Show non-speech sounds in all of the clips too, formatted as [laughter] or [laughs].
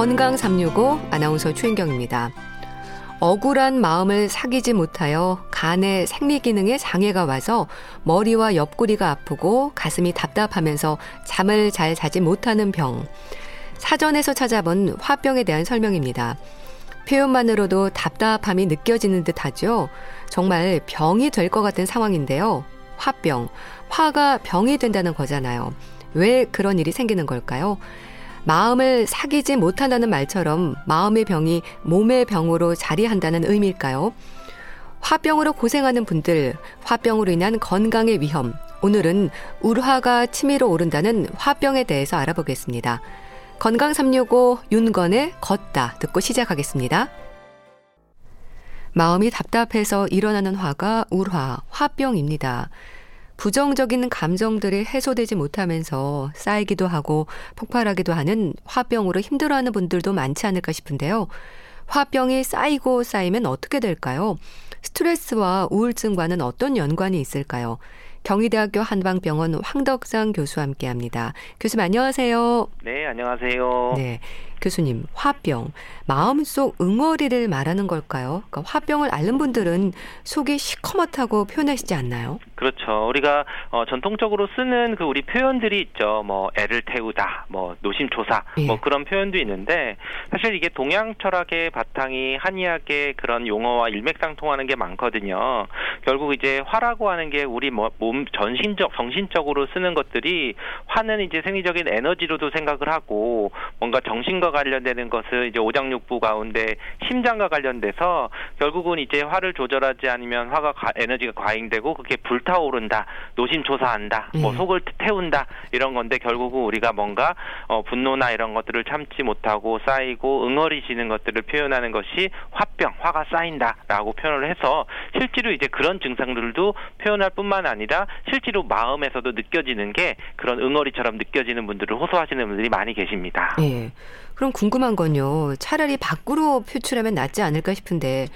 건강 365 아나운서 최인경입니다. 억울한 마음을 사귀지 못하여 간의 생리 기능에 장애가 와서 머리와 옆구리가 아프고 가슴이 답답하면서 잠을 잘 자지 못하는 병. 사전에서 찾아본 화병에 대한 설명입니다. 표현만으로도 답답함이 느껴지는 듯 하죠. 정말 병이 될 것 같은 상황인데요. 화병. 화가 병이 된다는 거잖아요. 왜 그런 일이 생기는 걸까요? 마음을 사귀지 못한다는 말처럼 마음의 병이 몸의 병으로 자리한다는 의미일까요? 화병으로 고생하는 분들, 화병으로 인한 건강의 위험. 오늘은 울화가 치밀어 오른다는 화병에 대해서 알아보겠습니다. 건강 365 윤건의 걷다 듣고 시작하겠습니다. 마음이 답답해서 일어나는 화가 울화, 화병입니다. 부정적인 감정들이 해소되지 못하면서 쌓이기도 하고 폭발하기도 하는 화병으로 힘들어하는 분들도 많지 않을까 싶은데요. 화병이 쌓이고 쌓이면 어떻게 될까요? 스트레스와 우울증과는 어떤 연관이 있을까요? 경희대학교 한방병원 황덕상 교수와 함께 합니다. 교수님 안녕하세요. 네, 안녕하세요. 네. 교수님, 화병, 마음속 응어리를 말하는 걸까요? 그러니까 화병을 앓는 분들은 속이 시커멓다고 표현하시지 않나요? 그렇죠. 우리가 어, 전통적으로 쓰는 그 우리 표현들이 있죠. 뭐 애를 태우다, 뭐 노심초사, 예. 뭐 그런 표현도 있는데 사실 이게 동양 철학의 바탕이 한의학의 그런 용어와 일맥상통하는 게 많거든요. 결국 이제 화라고 하는 게 우리 뭐, 몸 전신적, 정신적으로 쓰는 것들이 화는 이제 생리적인 에너지로도 생각을 하고 뭔가 정신과 관련되는 것은 이제 오장육부 가운데 심장과 관련돼서 결국은 이제 화를 조절하지 않으면 화가 가, 에너지가 과잉되고 그게 불타오른다, 노심초사한다, 뭐 음. 속을 태운다 이런 건데 결국은 우리가 뭔가 어, 분노나 이런 것들을 참지 못하고 쌓이고 응어리지는 것들을 표현하는 것이 화병, 화가 쌓인다라고 표현을 해서 실제로 이제 그런 증상들도 표현할 뿐만 아니라 실제로 마음에서도 느껴지는 게 그런 응어리처럼 느껴지는 분들을 호소하시는 분들이 많이 계십니다. 예. 그럼 궁금한 건요. 차라리 밖으로 표출하면 낫지 않을까 싶은데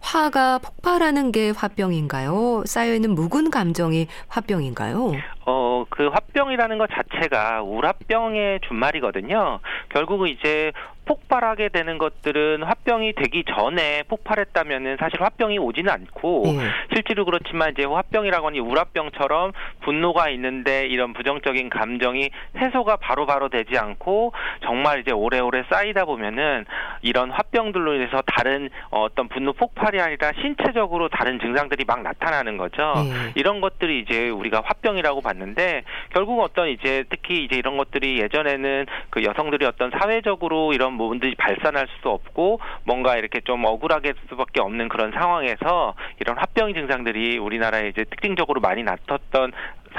화가 폭발하는 게 화병인가요? 쌓여있는 묵은 감정이 화병인가요? 어, 그 화병이라는 것 자체가 우라병의 준말이거든요. 결국은 이제 폭발하게 되는 것들은 화병이 되기 전에 폭발했다면은 사실 화병이 오지는 않고 네. 실제로 그렇지만 이제 화병이라고 하니 우라병처럼 분노가 있는데 이런 부정적인 감정이 해소가 바로바로 바로 되지 않고 정말 이제 오래오래 쌓이다 보면은 이런 화병들로 인해서 다른 어떤 분노 폭발이 아니라 신체적으로 다른 증상들이 막 나타나는 거죠. 네. 이런 것들이 이제 우리가 화병이라고 봤는데 결국 어떤 이제 특히 이제 이런 것들이 예전에는 그 여성들이 어떤 사회적으로 이런 부분들이 발산할 수도 없고 뭔가 이렇게 좀 억울하게 수밖에 없는 그런 상황에서 이런 합병 증상들이 우리나라에 이제 특징적으로 많이 나타났던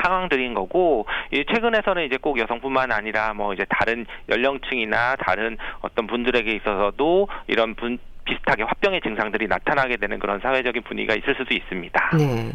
상황들인 거고 최근에서는 이제 꼭 여성뿐만 아니라 뭐 이제 다른 연령층이나 다른 어떤 분들에게 있어서도 이런 분 비슷하게 화병의 증상들이 나타나게 되는 그런 사회적인 분위기가 있을 수도 있습니다. 네.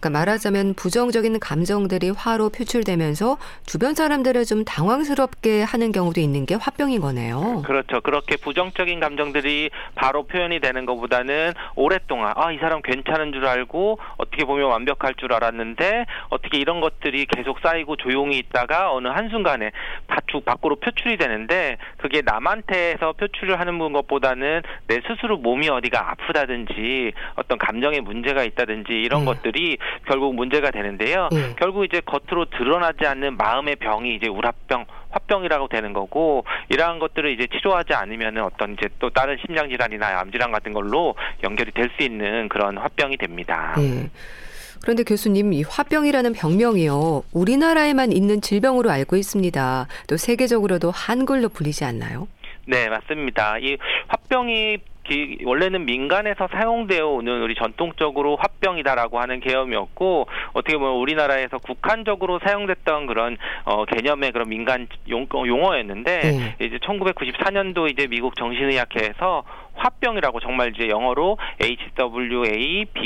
그러니까 말하자면 부정적인 감정들이 화로 표출되면서 주변 사람들을 좀 당황스럽게 하는 경우도 있는 게 화병인 거네요. 그렇죠. 그렇게 부정적인 감정들이 바로 표현이 되는 것보다는 오랫동안 아, 이 사람 괜찮은 줄 알고 어떻게 보면 완벽할 줄 알았는데 어떻게 이런 것들이 계속 쌓이고 조용히 있다가 어느 한순간에 다축 밖으로 표출이 되는데 그게 남한테서 표출을 하는 것보다는 내 스스로 몸이 어디가 아프다든지 어떤 감정에 문제가 있다든지 이런 네. 것들이 결국 문제가 되는데요. 네. 결국 이제 겉으로 드러나지 않는 마음의 병이 이제 우라병, 화병이라고 되는 거고 이러한 것들을 이제 치료하지 않으면은 어떤 이제 또 다른 심장 질환이나 암 질환 같은 걸로 연결이 될 수 있는 그런 화병이 됩니다. 네. 그런데 교수님, 이 화병이라는 병명이요. 우리나라에만 있는 질병으로 알고 있습니다. 또 세계적으로도 한글로 불리지 않나요? 네, 맞습니다. 이 화병이 원래는 민간에서 사용되어 오는 우리 전통적으로 화병이다라고 하는 개념이었고 어떻게 보면 우리나라에서 국한적으로 사용됐던 그런 어, 개념의 그런 민간 용, 어였는데 네. 이제 1994년도 이제 미국 정신의학회에서 화병이라고 정말 이제 영어로 HWABYUNG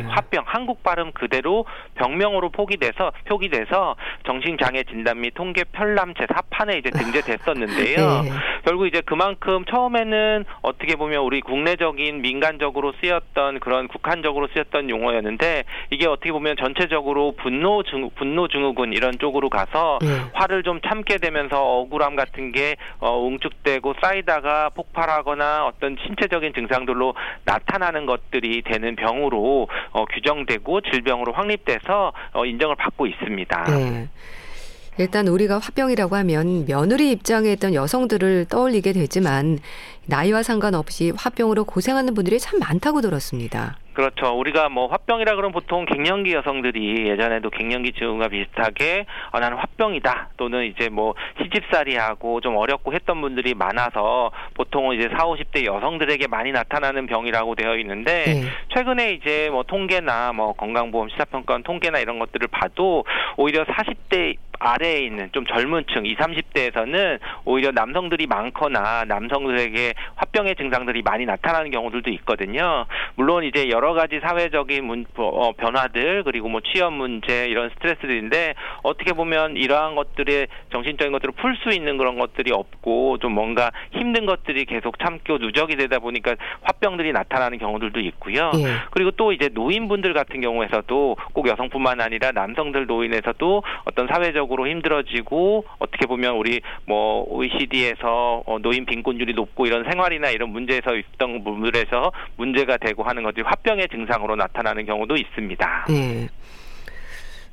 음. 화병 한국 발음 그대로 병명으로 포기돼서 표기돼서 정신장애 진단 및 통계 편람 제4판에 이제 등재됐었는데요. [laughs] 네. 결국 이제 그만큼 처음에는 어떻게 보면 우리 국내적인 민간적으로 쓰였던 그런 국한적으로 쓰였던 용어였는데 이게 어떻게 보면 전체적으로 분노 증 분노 증후군 이런 쪽으로 가서 네. 화를 좀 참게 되면서 억울함 같은 게 어, 웅축되고 쌓이다가 폭발하거나 어떤 신체적인 증상들로 나타나는 것들이 되는 병으로 어, 규정되고 질병으로 확립돼서 어, 인정을 받고 있습니다. 네. 일단 우리가 화병이라고 하면 며느리 입장에 있던 여성들을 떠올리게 되지만 나이와 상관없이 화병으로 고생하는 분들이 참 많다고 들었습니다. 그렇죠. 우리가 뭐 화병이라 그러면 보통 갱년기 여성들이 예전에도 갱년기 증후가 비슷하게 어, 나는 화병이다 또는 이제 뭐 시집살이하고 좀 어렵고 했던 분들이 많아서 보통은 이제 4, 50대 여성들에게 많이 나타나는 병이라고 되어 있는데 네. 최근에 이제 뭐 통계나 뭐 건강보험 시사평가원 통계나 이런 것들을 봐도 오히려 40대 아래에 있는 좀 젊은 층, 20, 30대에서는 오히려 남성들이 많거나 남성들에게 화병의 증상들이 많이 나타나는 경우들도 있거든요. 물론 이제 여러 가지 사회적인 문, 어, 변화들 그리고 뭐 취업 문제 이런 스트레스들인데 어떻게 보면 이러한 것들의 정신적인 것들을 풀 수 있는 그런 것들이 없고 좀 뭔가 힘든 것들이 계속 참고 누적이 되다 보니까 화병들이 나타나는 경우들도 있고요. 예. 그리고 또 이제 노인분들 같은 경우에서도 꼭 여성뿐만 아니라 남성들 노인에서도 어떤 사회적으로 힘들어지고 어떻게 보면 우리 뭐 OECD에서 어, 노인 빈곤율이 높고 이런 생활이나 이런 문제에서 있던 부분들에서 문제가 되고 하는 것들이 화병 의 증상으로 나타나는 경우도 있습니다. 예.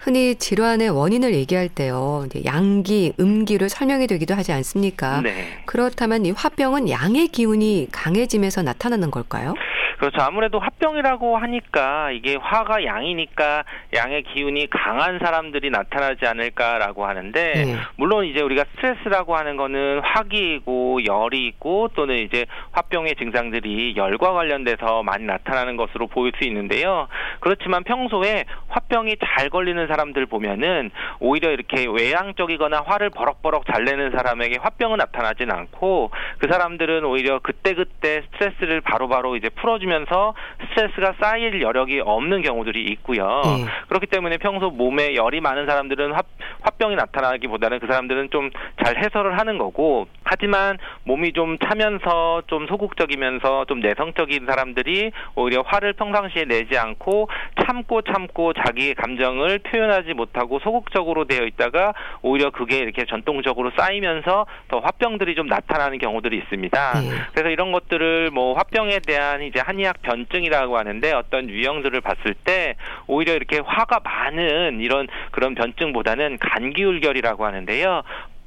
흔히 질환의 원인을 얘기할 때요, 양기, 음기를 설명이 되기도 하지 않습니까? 네. 그렇다면 이 화병은 양의 기운이 강해지면서 나타나는 걸까요? 그렇죠. 아무래도 화병이라고 하니까 이게 화가 양이니까 양의 기운이 강한 사람들이 나타나지 않을까라고 하는데 네. 물론 이제 우리가 스트레스라고 하는 거는 화기이고 열이 있고 또는 이제 화병의 증상들이 열과 관련돼서 많이 나타나는 것으로 보일 수 있는데요. 그렇지만 평소에 화병이 잘 걸리는 사람들 보면은 오히려 이렇게 외향적이거나 화를 버럭버럭 잘 내는 사람에게 화병은 나타나진 않고 그 사람들은 오히려 그때그때 스트레스를 바로바로 이제 풀어 주면서 스트레스가 쌓일 여력이 없는 경우들이 있고요. 네. 그렇기 때문에 평소 몸에 열이 많은 사람들은 화, 화병이 나타나기보다는 그 사람들은 좀 잘 해소를 하는 거고 하지만 몸이 좀 차면서 좀 소극적이면서 좀 내성적인 사람들이 오히려 화를 평상시에 내지 않고 참고 참고 자기의 감정을 표현하지 못하고 소극적으로 되어 있다가 오히려 그게 이렇게 전통적으로 쌓이면서 더 화병들이 좀 나타나는 경우들이 있습니다. 네. 그래서 이런 것들을 뭐 화병에 대한 이제 한 의학 변증이라고 하는데 어떤 유형들을 봤을 때 오히려 이렇게 화가 많은 이런 그런 변증보다는 감기울결이라고 하는데요.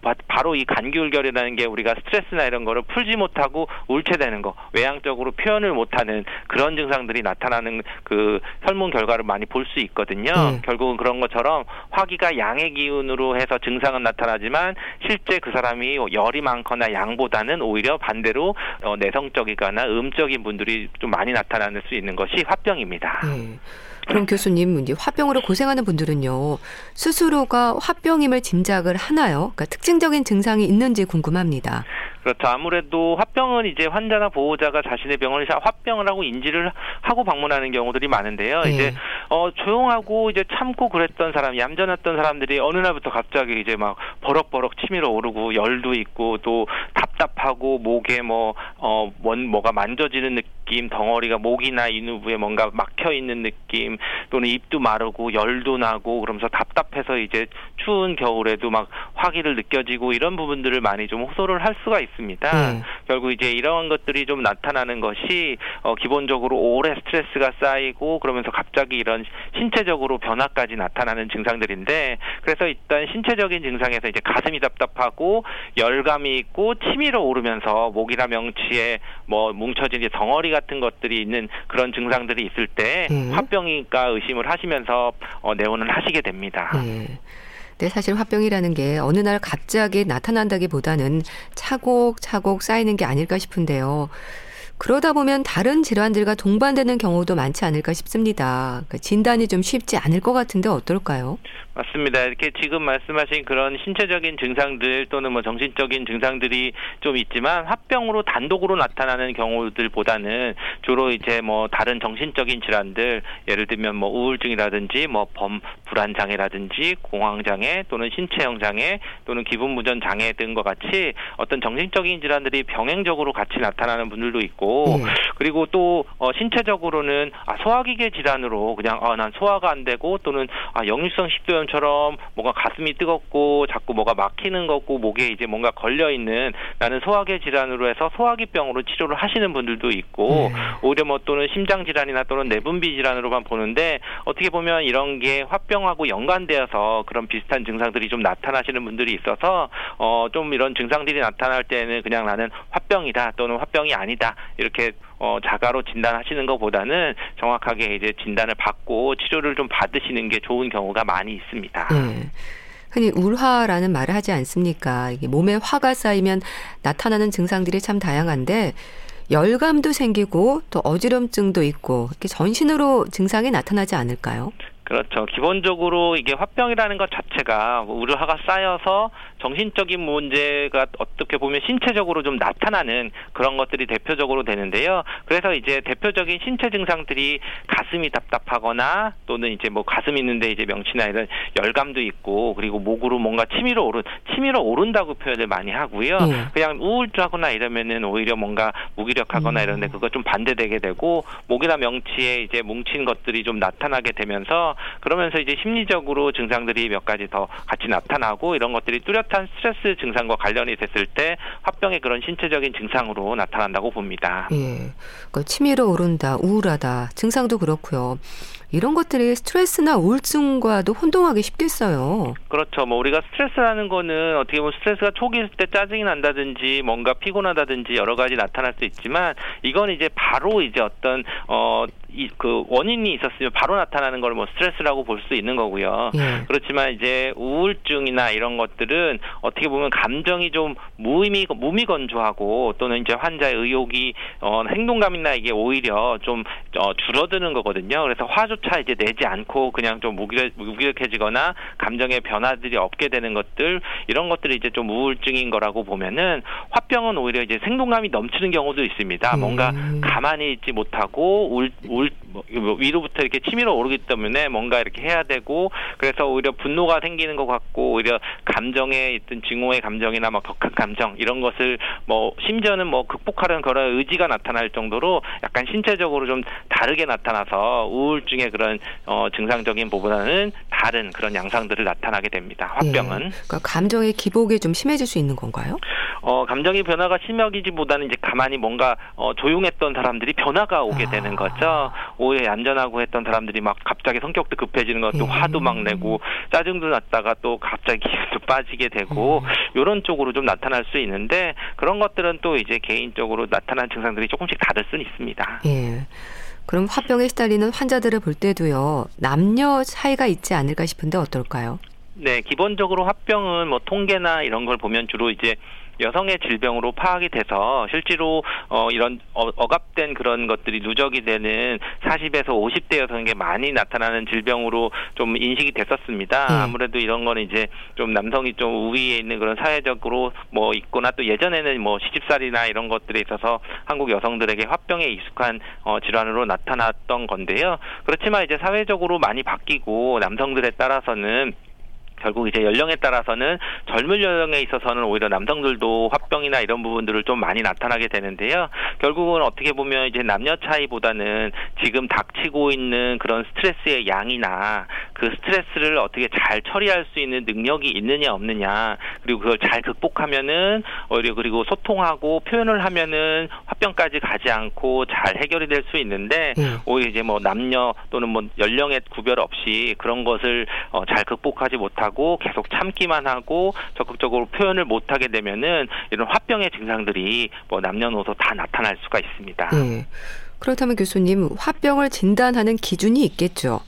바- 바로 이 감기울결이라는 게 우리가 스트레스나 이런 거를 풀지 못하고 울체되는 거, 외향적으로 표현을 못하는 그런 증상들이 나타나는 그 설문 결과를 많이 볼 수 있거든요. 네. 결국은 그런 것처럼 화기가 양의 기운으로 해서 증상은 나타나지만 실제 그 사람이 열이 많거나 양보다는 오히려 반대로 어, 내성적이거나 음적인 분들이 좀 많이 나타날 수 있는 것이 화병입니다. 예. 그럼 교수님, 이제 화병으로 고생하는 분들은요, 스스로가 화병임을 짐작을 하나요? 그러니까 특징적인 증상이 있는지 궁금합니다. 그렇죠. 아무래도 화병은 이제 환자나 보호자가 자신의 병을 사- 화병을 하고 인지를 하고 방문하는 경우들이 많은데요. 네. 이제 어 조용하고 이제 참고 그랬던 사람, 얌전했던 사람들이 어느 날부터 갑자기 이제 막 버럭버럭 치밀어 오르고 열도 있고 또 답답하고 목에 뭐어뭔 뭐가 만져지는 느낌, 덩어리가 목이나 인후부에 뭔가 막혀 있는 느낌, 또는 입도 마르고 열도 나고 그러면서 답답해서 이제 추운 겨울에도 막 화기를 느껴지고 이런 부분들을 많이 좀 호소를 할 수가 있 습니다. 네. 결국 이제 이런 것들이 좀 나타나는 것이 어 기본적으로 오래 스트레스가 쌓이고 그러면서 갑자기 이런 신체적으로 변화까지 나타나는 증상들인데 그래서 일단 신체적인 증상에서 이제 가슴이 답답하고 열감이 있고 치밀어 오르면서 목이나 명치에 뭐 뭉쳐진 이제 덩어리 같은 것들이 있는 그런 증상들이 있을 때 네. 화병일까 의심을 하시면서 어 내원을 하시게 됩니다. 예. 근데 사실 화병이라는 게 어느 날 갑자기 나타난다기보다는 차곡차곡 쌓이는 게 아닐까 싶은데요. 그러다 보면 다른 질환들과 동반되는 경우도 많지 않을까 싶습니다. 그러니까 진단이 좀 쉽지 않을 것 같은데 어떨까요? 맞습니다. 이렇게 지금 말씀하신 그런 신체적인 증상들 또는 뭐 정신적인 증상들이 좀 있지만 화병으로 단독으로 나타나는 경우들보다는 주로 이제 뭐 다른 정신적인 질환들 예를 들면 뭐 우울증이라든지 뭐 범 불안 장애라든지 공황 장애 또는 신체형 장애 또는 기분 무전 장애 등과 같이 어떤 정신적인 질환들이 병행적으로 같이 나타나는 분들도 있고 음. 그리고 또 어, 신체적으로는 아, 소화기계 질환으로 그냥 아, 난 소화가 안 되고 또는 아, 역류성 식도염처럼 뭔가 가슴이 뜨겁고 자꾸 뭐가 막히는 거고 목에 이제 뭔가 걸려 있는 나는 소화기 질환으로 해서 소화기병으로 치료를 하시는 분들도 있고 음. 오히려 뭐 또는 심장 질환이나 또는 내분비 질환으로만 보는데 어떻게 보면 이런 게 화병하고 연관되어서 그런 비슷한 증상들이 좀 나타나시는 분들이 있어서 어, 좀 이런 증상들이 나타날 때는 그냥 나는 화병이다 또는 화병이 아니다 이렇게 어, 자가로 진단하시는 것보다는 정확하게 이제 진단을 받고 치료를 좀 받으시는 게 좋은 경우가 많이 있습니다. 네. 흔히 울화라는 말을 하지 않습니까? 이게 몸에 화가 쌓이면 나타나는 증상들이 참 다양한데 열감도 생기고 또 어지럼증도 있고 이렇게 전신으로 증상이 나타나지 않을까요? 그렇죠. 기본적으로 이게 화병이라는 것 자체가 우려화가 쌓여서 정신적인 문제가 어떻게 보면 신체적으로 좀 나타나는 그런 것들이 대표적으로 되는데요. 그래서 이제 대표적인 신체 증상들이 가슴이 답답하거나 또는 이제 뭐 가슴 있는데 이제 명치나 이런 열감도 있고 그리고 목으로 뭔가 치밀어 오른 치밀어 오른다고 표현을 많이 하고요. 음. 그냥 우울하거나 이러면은 오히려 뭔가 무기력하거나 음. 이런데 그거 좀 반대되게 되고 목이나 명치에 이제 뭉친 것들이 좀 나타나게 되면서 그러면서 이제 심리적으로 증상들이 몇 가지 더 같이 나타나고 이런 것들이 뚜렷한 스트레스 증상과 관련이 됐을 때 화병의 그런 신체적인 증상으로 나타난다고 봅니다. 예. 그러니까 치밀어 오른다, 우울하다, 증상도 그렇고요. 이런 것들이 스트레스나 우울증과도 혼동하기 쉽겠어요. 그렇죠. 뭐 우리가 스트레스라는 거는 어떻게 보면 스트레스가 초기일 때 짜증이 난다든지 뭔가 피곤하다든지 여러 가지 나타날 수 있지만 이건 이제 바로 이제 어떤 어 이, 그 원인이 있었으면 바로 나타나는 걸 뭐 스트레스라고 볼 수 있는 거고요. 예. 그렇지만 이제 우울증이나 이런 것들은 어떻게 보면 감정이 좀 무의미 무미건조하고 또는 이제 환자의 의욕이 어 행동감이나 이게 오히려 좀 어, 줄어드는 거거든요. 그래서 화조차 이제 내지 않고 그냥 좀 무기력, 무기력해지거나 감정의 변화들이 없게 되는 것들 이런 것들이 이제 좀 우울증인 거라고 보면은 화병은 오히려 이제 생동감이 넘치는 경우도 있습니다. 뭔가 음. 가만히 있지 못하고 울, 울 뭐, 뭐 위로부터 이렇게 치밀어 오르기 때문에 뭔가 이렇게 해야 되고 그래서 오히려 분노가 생기는 것 같고 오히려 감정에 있던 증오의 감정이나 뭐 격한 감정 이런 것을 뭐 심지어는 뭐 극복하려는 그런 의지가 나타날 정도로 약간 신체적으로 좀 다르게 나타나서 우울증의 그런 어 증상적인 부분은 다른 그런 양상들을 나타나게 됩니다. 화병은. 예. 그러니까 감정의 기복이 좀 심해질 수 있는 건가요? 어 감정의 변화가 심하기보다는 이제 가만히 뭔가 어 조용했던 사람들이 변화가 오게 아. 되는 거죠. 오 히려 얌전하고 했던 사람들이 막 갑자기 성격도 급해지는 것도 음. 화도 막 내고 짜증도 났다가 또 갑자기 [laughs] 기운도 빠지게 되고 음. 이런 쪽으로 좀 나타날 수 있는데 그런 것들은 또 이제 개인적으로 나타난 증상들이 조금씩 다를 수는 있습니다. 예. 그럼 화병에 시달리는 환자들을 볼 때도요 남녀 차이가 있지 않을까 싶은데 어떨까요? 네, 기본적으로 화병은 뭐 통계나 이런 걸 보면 주로 이제 여성의 질병으로 파악이 돼서 실제로 어 이런 어, 억압된 그런 것들이 누적이 되는 40에서 50대 여성에게 많이 나타나는 질병으로 좀 인식이 됐었습니다. 음. 아무래도 이런 거는 이제 좀 남성이 좀 우위에 있는 그런 사회적으로 뭐 있거나 또 예전에는 뭐 시집살이나 이런 것들에 있어서 한국 여성들에게 화병에 익숙한 어 질환으로 나타났던 건데요. 그렇지만 이제 사회적으로 많이 바뀌고 남성들에 따라서는 결국 이제 연령에 따라서는 젊은 연령에 있어서는 오히려 남성들도 화병이나 이런 부분들을 좀 많이 나타나게 되는데요. 결국은 어떻게 보면 이제 남녀 차이보다는 지금 닥치고 있는 그런 스트레스의 양이나 그 스트레스를 어떻게 잘 처리할 수 있는 능력이 있느냐 없느냐 그리고 그걸 잘 극복하면은 오히려 그리고 소통하고 표현을 하면은 화병까지 가지 않고 잘 해결이 될 수 있는데 음. 오히려 이제 뭐 남녀 또는 뭐 연령의 구별 없이 그런 것을 어, 잘 극복하지 못하고 하고 계속 참기만 하고 적극적으로 표현을 못 하게 되면은 이런 화병의 증상들이 뭐 남녀노소 다 나타날 수가 있습니다. 네. 그렇다면 교수님, 화병을 진단하는 기준이 있겠죠?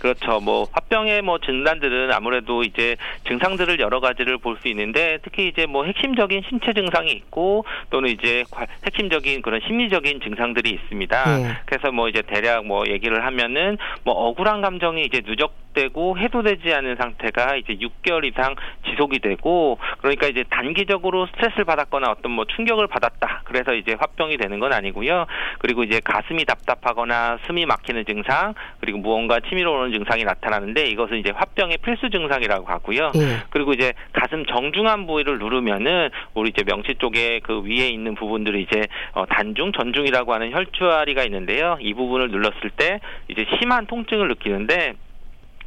그렇죠. 뭐 화병의 뭐 진단들은 아무래도 이제 증상들을 여러 가지를 볼 수 있는데 특히 이제 뭐 핵심적인 신체 증상이 있고 또는 이제 핵심적인 그런 심리적인 증상들이 있습니다. 네. 그래서 뭐 이제 대략 뭐 얘기를 하면은 뭐 억울한 감정이 이제 누적 되고 해소되지 않은 상태가 이제 6개월 이상 지속이 되고 그러니까 이제 단기적으로 스트레스를 받았거나 어떤 뭐 충격을 받았다. 그래서 이제 화병이 되는 건 아니고요. 그리고 이제 가슴이 답답하거나 숨이 막히는 증상 그리고 무언가 치밀 치밀어 오는 증상이 나타나는데 이것은 이제 화병의 필수 증상이라고 하고요. 예. 그리고 이제 가슴 정중한 부위를 누르면은 우리 이제 명치 쪽에 그 위에 있는 부분들이 이제 어 단중, 전중이라고 하는 혈주아리가 있는데요. 이 부분을 눌렀을 때 이제 심한 통증을 느끼는데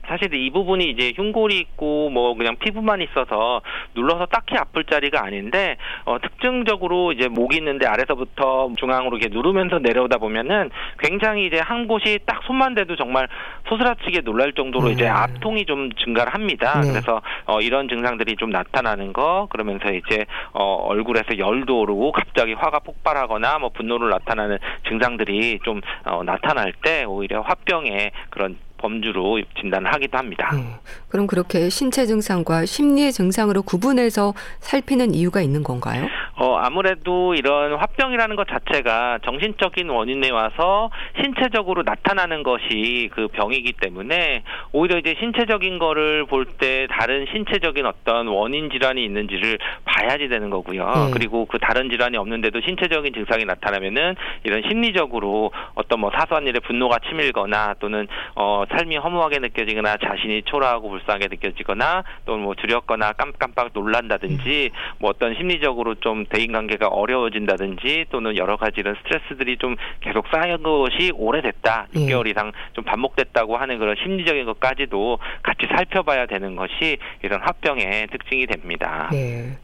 사실 이 부분이 이제 흉골이 있고 뭐 그냥 피부만 있어서 눌러서 딱히 아플 자리가 아닌데 어, 특징적으로 이제 목이 있는데 아래서부터 중앙으로 이렇게 누르면서 내려오다 보면은 굉장히 이제 한 곳이 딱 손만 대도 정말 소스라치게 놀랄 정도로 네. 이제 압통이 좀 증가를 합니다. 네. 그래서 어, 이런 증상들이 좀 나타나는 거 그러면서 이제 어, 얼굴에서 열도 오르고 갑자기 화가 폭발하거나 뭐 분노를 나타나는 증상들이 좀 어, 나타날 때 오히려 화병의 그런 범주로 진단을 하기도 합니다. 네. 그럼 그렇게 신체 증상과 심리 증상으로 구분해서 살피는 이유가 있는 건가요? 어, 아무래도 이런 화병이라는 것 자체가 정신적인 원인에 와서 신체적으로 나타나는 것이 그 병이기 때문에 오히려 이제 신체적인 거를 볼 때 다른 신체적인 어떤 원인 질환이 있는지를 봐야지 되는 거고요. 네. 그리고 그 다른 질환이 없는데도 신체적인 증상이 나타나면은 이런 심리적으로 어떤 뭐 사소한 일에 분노가 치밀거나 또는 어 삶이 허무하게 느껴지거나 자신이 초라하고 불쌍하게 느껴지거나 또는 뭐 두렵거나 깜깜빡 놀란다든지 뭐 어떤 심리적으로 좀 대인 관계가 어려워진다든지 또는 여러 가지 이런 스트레스들이 좀 계속 쌓인 것이 오래됐다. 6개월 예. 이상 좀 반복됐다고 하는 그런 심리적인 것까지도 같이 살펴봐야 되는 것이 이런 합병의 특징이 됩니다. 네.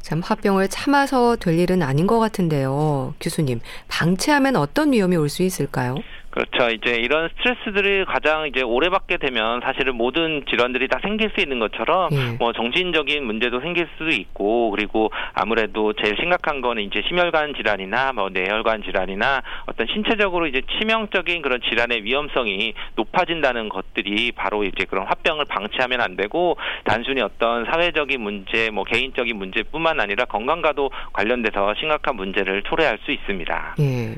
참 화병을 참아서 될 일은 아닌 것 같은데요. 교수님, 방치하면 어떤 위험이 올 수 있을까요? 그렇죠. 이제 이런 스트레스들이 가장 이제 오래 받게 되면 사실은 모든 질환들이 다 생길 수 있는 것처럼 예. 뭐 정신적인 문제도 생길 수도 있고 그리고 아무래도 제일 심각한 거는 이제 심혈관 질환이나 뭐 뇌혈관 질환이나 어떤 신체적으로 이제 치명적인 그런 질환의 위험성이 높아진다는 것들이 바로 이제 그런 화병을 방치하면 안 되고 단순히 어떤 사회적인 문제 뭐 개인적인 문제뿐만 아니라 건강과도 관련돼서 심각한 문제를 초래할 수 있습니다. 예.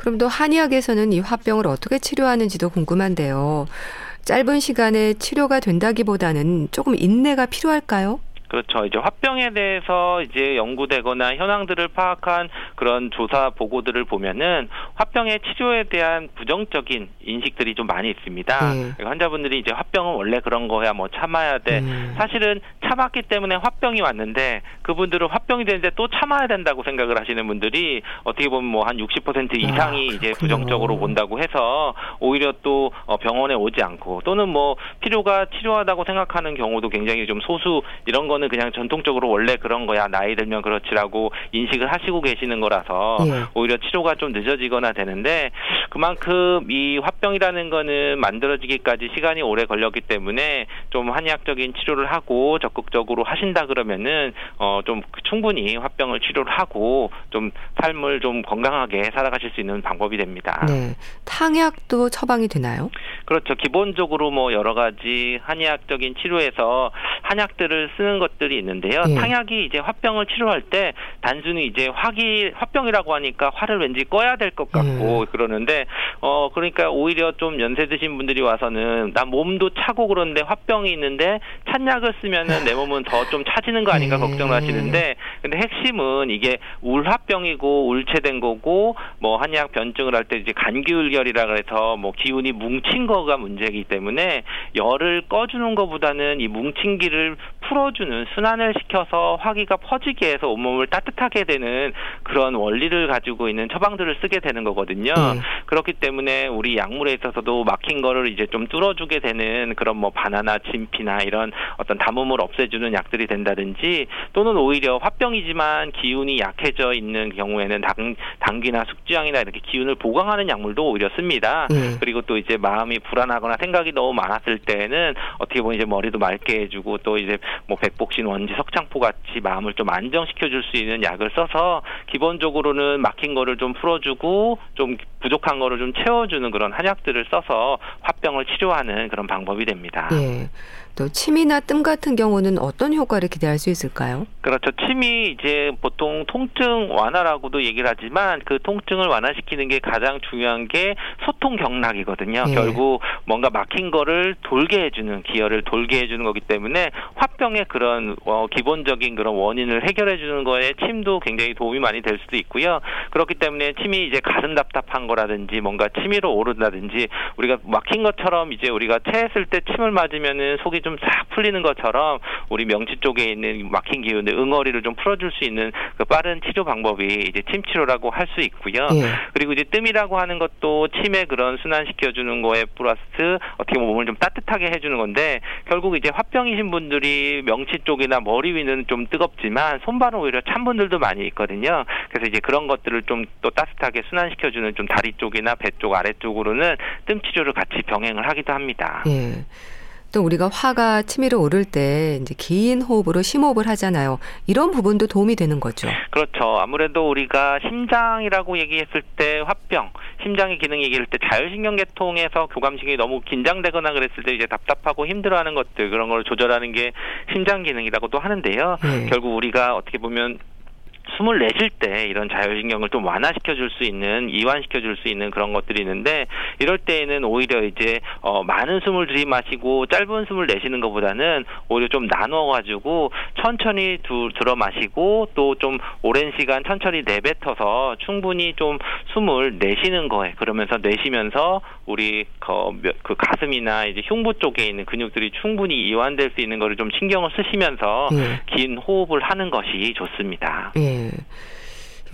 그럼 또 한의학에서는 이 화병을 어떻게 치료하는지도 궁금한데요. 짧은 시간에 치료가 된다기보다는 조금 인내가 필요할까요? 그렇죠. 이제 화병에 대해서 이제 연구되거나 현황들을 파악한 그런 조사 보고들을 보면은 화병의 치료에 대한 부정적인 인식들이 좀 많이 있습니다. 네. 환자분들이 이제 화병은 원래 그런 거야 뭐 참아야 돼. 음. 사실은 참았기 때문에 화병이 왔는데 그분들은 화병이 되는데 또 참아야 된다고 생각을 하시는 분들이 어떻게 보면 뭐 한 60% 이상이 아, 이제 부정적으로 본다고 해서 오히려 또 어, 병원에 오지 않고 또는 뭐 필요가 치료하다고 생각하는 경우도 굉장히 좀 소수 이런 건 거는 그냥 전통적으로 원래 그런 거야 나이 들면 그렇지라고 인식을 하시고 계시는 거라서 예. 오히려 치료가 좀 늦어지거나 되는데 그만큼 이 화병이라는 거는 만들어지기까지 시간이 오래 걸렸기 때문에 좀 한의학적인 치료를 하고 적극적으로 하신다 그러면은 어 좀 충분히 화병을 치료를 하고 좀 삶을 좀 건강하게 살아가실 수 있는 방법이 됩니다. 네. 탕약도 처방이 되나요? 그렇죠. 기본적으로 뭐 여러 가지 한의학적인 치료에서 한약들을 쓰는 것 것들이 있는데요. 예. 탕약이 이제 화병을 치료할 때 단순히 이제 화기 화병이라고 하니까 화를 왠지 꺼야 될 것 같고 예. 그러는데 어 그러니까 오히려 좀 연세 드신 분들이 와서는 나 몸도 차고 그런데 화병이 있는데 찬약을 쓰면은 내 몸은 더 좀 차지는 거 아닌가 예. 걱정을 하시는데 근데 핵심은 이게 울화병이고 울체된 거고 뭐 한약 변증을 할 때 이제 간기울결이라 그래서 뭐 기운이 뭉친 거가 문제이기 때문에 열을 꺼주는 것보다는 이 뭉친 기를 풀어주는 순환을 시켜서 화기가 퍼지게 해서 온몸을 따뜻하게 되는 그런 원리를 가지고 있는 처방들을 쓰게 되는 거거든요. 네. 그렇기 때문에 우리 약물에 있어서도 막힌 거를 이제 좀 뚫어주게 되는 그런 뭐 바나나 진피나 이런 어떤 담음을 없애주는 약들이 된다든지 또는 오히려 화병이지만 기운이 약해져 있는 경우에는 당, 당귀나 숙주향이나 이렇게 기운을 보강하는 약물도 오히려 씁니다. 음. 그리고 또 이제 마음이 불안하거나 생각이 너무 많았을 때는 어떻게 보면 이제 머리도 맑게 해주고 또 이제 뭐 백복 신 원지 석창포 같이 마음을 좀 안정시켜 줄 수 있는 약을 써서 기본적으로는 막힌 거를 좀 풀어주고 좀 부족한 거를 좀 채워주는 그런 한약들을 써서 화병을 치료하는 그런 방법이 됩니다. 예. 또 침이나 뜸 같은 경우는 어떤 효과를 기대할 수 있을까요? 그렇죠. 침이 이제 보통 통증 완화라고도 얘기를 하지만 그 통증을 완화시키는 게 가장 중요한 게 소통 경락이거든요. 예. 결국 뭔가 막힌 거를 돌게 해주는 기혈을 돌게 해주는 거기 때문에 화병의 그런 어, 기본적인 그런 원인을 해결해 주는 거에 침도 굉장히 도움이 많이 될 수도 있고요. 그렇기 때문에 침이 이제 가슴 답답한 거라든지 뭔가 침위로 오른다든지 우리가 막힌 것처럼 이제 우리가 체했을 때 침을 맞으면은 속이 좀 싹 풀리는 것처럼 우리 명치 쪽에 있는 막힌 기운들 응어리를 좀 풀어줄 수 있는 그 빠른 치료 방법이 이제 침 치료라고 할 수 있고요. 예. 그리고 이제 뜸이라고 하는 것도 침의 그런 순환시켜주는 거에 플러스 어떻게 보면 몸을 좀 따뜻하게 해주는 건데 결국 이제 화병이신 분들이 명치 쪽 이나 머리 위는 좀 뜨겁지만 손발은 오히려 찬 분들도 많이 있거든요. 그래서 이제 그런 것들을 좀 또 따뜻하게 순환시켜주는 좀 다리 쪽이나 배 쪽 아래쪽으로는 뜸 치료를 같이 병행을 하기도 합니다. 예. 또 우리가 화가 치밀어 오를 때 이제 긴 호흡으로 심호흡을 하잖아요. 이런 부분도 도움이 되는 거죠. 그렇죠. 아무래도 우리가 심장이라고 얘기했을 때 화병, 심장의 기능 얘기할 때 자율신경계통에서 교감신경이 너무 긴장되거나 그랬을 때 이제 답답하고 힘들어하는 것들 그런 걸 조절하는 게 심장 기능이라고도 하는데요. 네. 결국 우리가 어떻게 보면 숨을 내쉴 때 이런 자율신경을 좀 완화시켜 줄 수 있는 이완시켜 줄 수 있는 그런 것들이 있는데 이럴 때에는 오히려 이제 어 많은 숨을 들이마시고 짧은 숨을 내쉬는 것보다는 오히려 좀 나눠 가지고 천천히 두, 들어 마시고 또 좀 오랜 시간 천천히 내뱉어서 충분히 좀 숨을 내쉬는 거에 그러면서 내쉬면서 우리 그, 그 가슴이나 이제 흉부 쪽에 있는 근육들이 충분히 이완될 수 있는 거를 좀 신경을 쓰시면서 예. 긴 호흡을 하는 것이 좋습니다. 예.